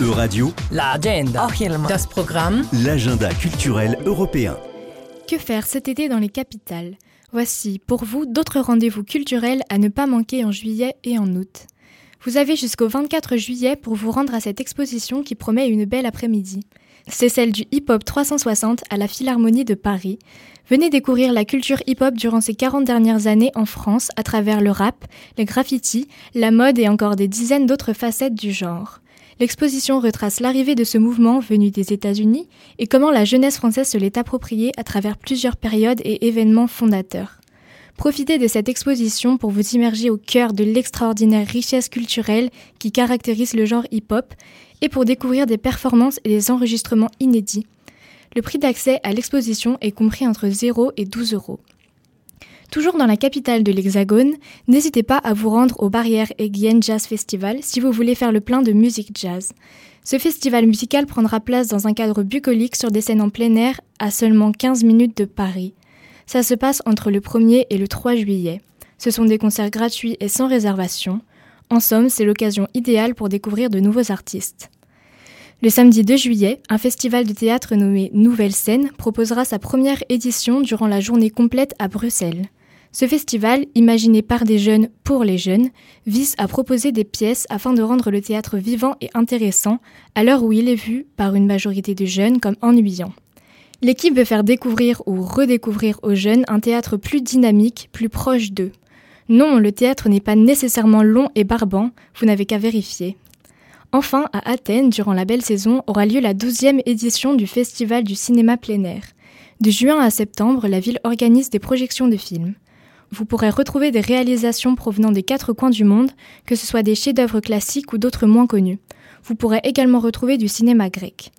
E-Radio, La agenda. Das Programm. l'agenda culturel européen. Que faire cet été dans les capitales? Voici pour vous d'autres rendez-vous culturels à ne pas manquer en juillet et en août. Vous avez jusqu'au 24 juillet pour vous rendre à cette exposition qui promet une belle après-midi. C'est celle du Hip Hop 360 à la Philharmonie de Paris. Venez découvrir la culture hip-hop durant ces 40 dernières années en France à travers le rap, les graffitis, la mode et encore des dizaines d'autres facettes du genre. L'exposition retrace l'arrivée de ce mouvement venu des États-Unis et comment la jeunesse française se l'est appropriée à travers plusieurs périodes et événements fondateurs. Profitez de cette exposition pour vous immerger au cœur de l'extraordinaire richesse culturelle qui caractérise le genre hip-hop et pour découvrir des performances et des enregistrements inédits. Le prix d'accès à l'exposition est compris entre 0 et 12 euros. Toujours dans la capitale de l'Hexagone, n'hésitez pas à vous rendre au Barrière Aiguienne Jazz Festival si vous voulez faire le plein de musique jazz. Ce festival musical prendra place dans un cadre bucolique sur des scènes en plein air à seulement 15 minutes de Paris. Ça se passe entre le 1er et le 3 juillet. Ce sont des concerts gratuits et sans réservation. En somme, c'est l'occasion idéale pour découvrir de nouveaux artistes. Le samedi 2 juillet, un festival de théâtre nommé Nouvelle Scène proposera sa première édition durant la journée complète à Bruxelles. Ce festival, imaginé par des jeunes pour les jeunes, vise à proposer des pièces afin de rendre le théâtre vivant et intéressant à l'heure où il est vu par une majorité de jeunes comme ennuyant. L'équipe veut faire découvrir ou redécouvrir aux jeunes un théâtre plus dynamique, plus proche d'eux. Non, le théâtre n'est pas nécessairement long et barbant, vous n'avez qu'à vérifier. Enfin, à Athènes, durant la belle saison, aura lieu la 12e édition du Festival du cinéma plein air. De juin à septembre, la ville organise des projections de films. Vous pourrez retrouver des réalisations provenant des quatre coins du monde, que ce soit des chefs-d'œuvre classiques ou d'autres moins connus. Vous pourrez également retrouver du cinéma grec.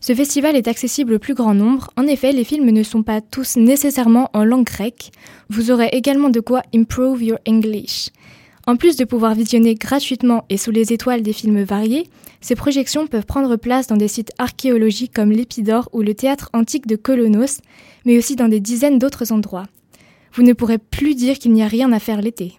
Ce festival est accessible au plus grand nombre. En effet, les films ne sont pas tous nécessairement en langue grecque. Vous aurez également de quoi improve your English. En plus de pouvoir visionner gratuitement et sous les étoiles des films variés, ces projections peuvent prendre place dans des sites archéologiques comme l'Épidore ou le théâtre antique de Colonos, mais aussi dans des dizaines d'autres endroits. Vous ne pourrez plus dire qu'il n'y a rien à faire l'été.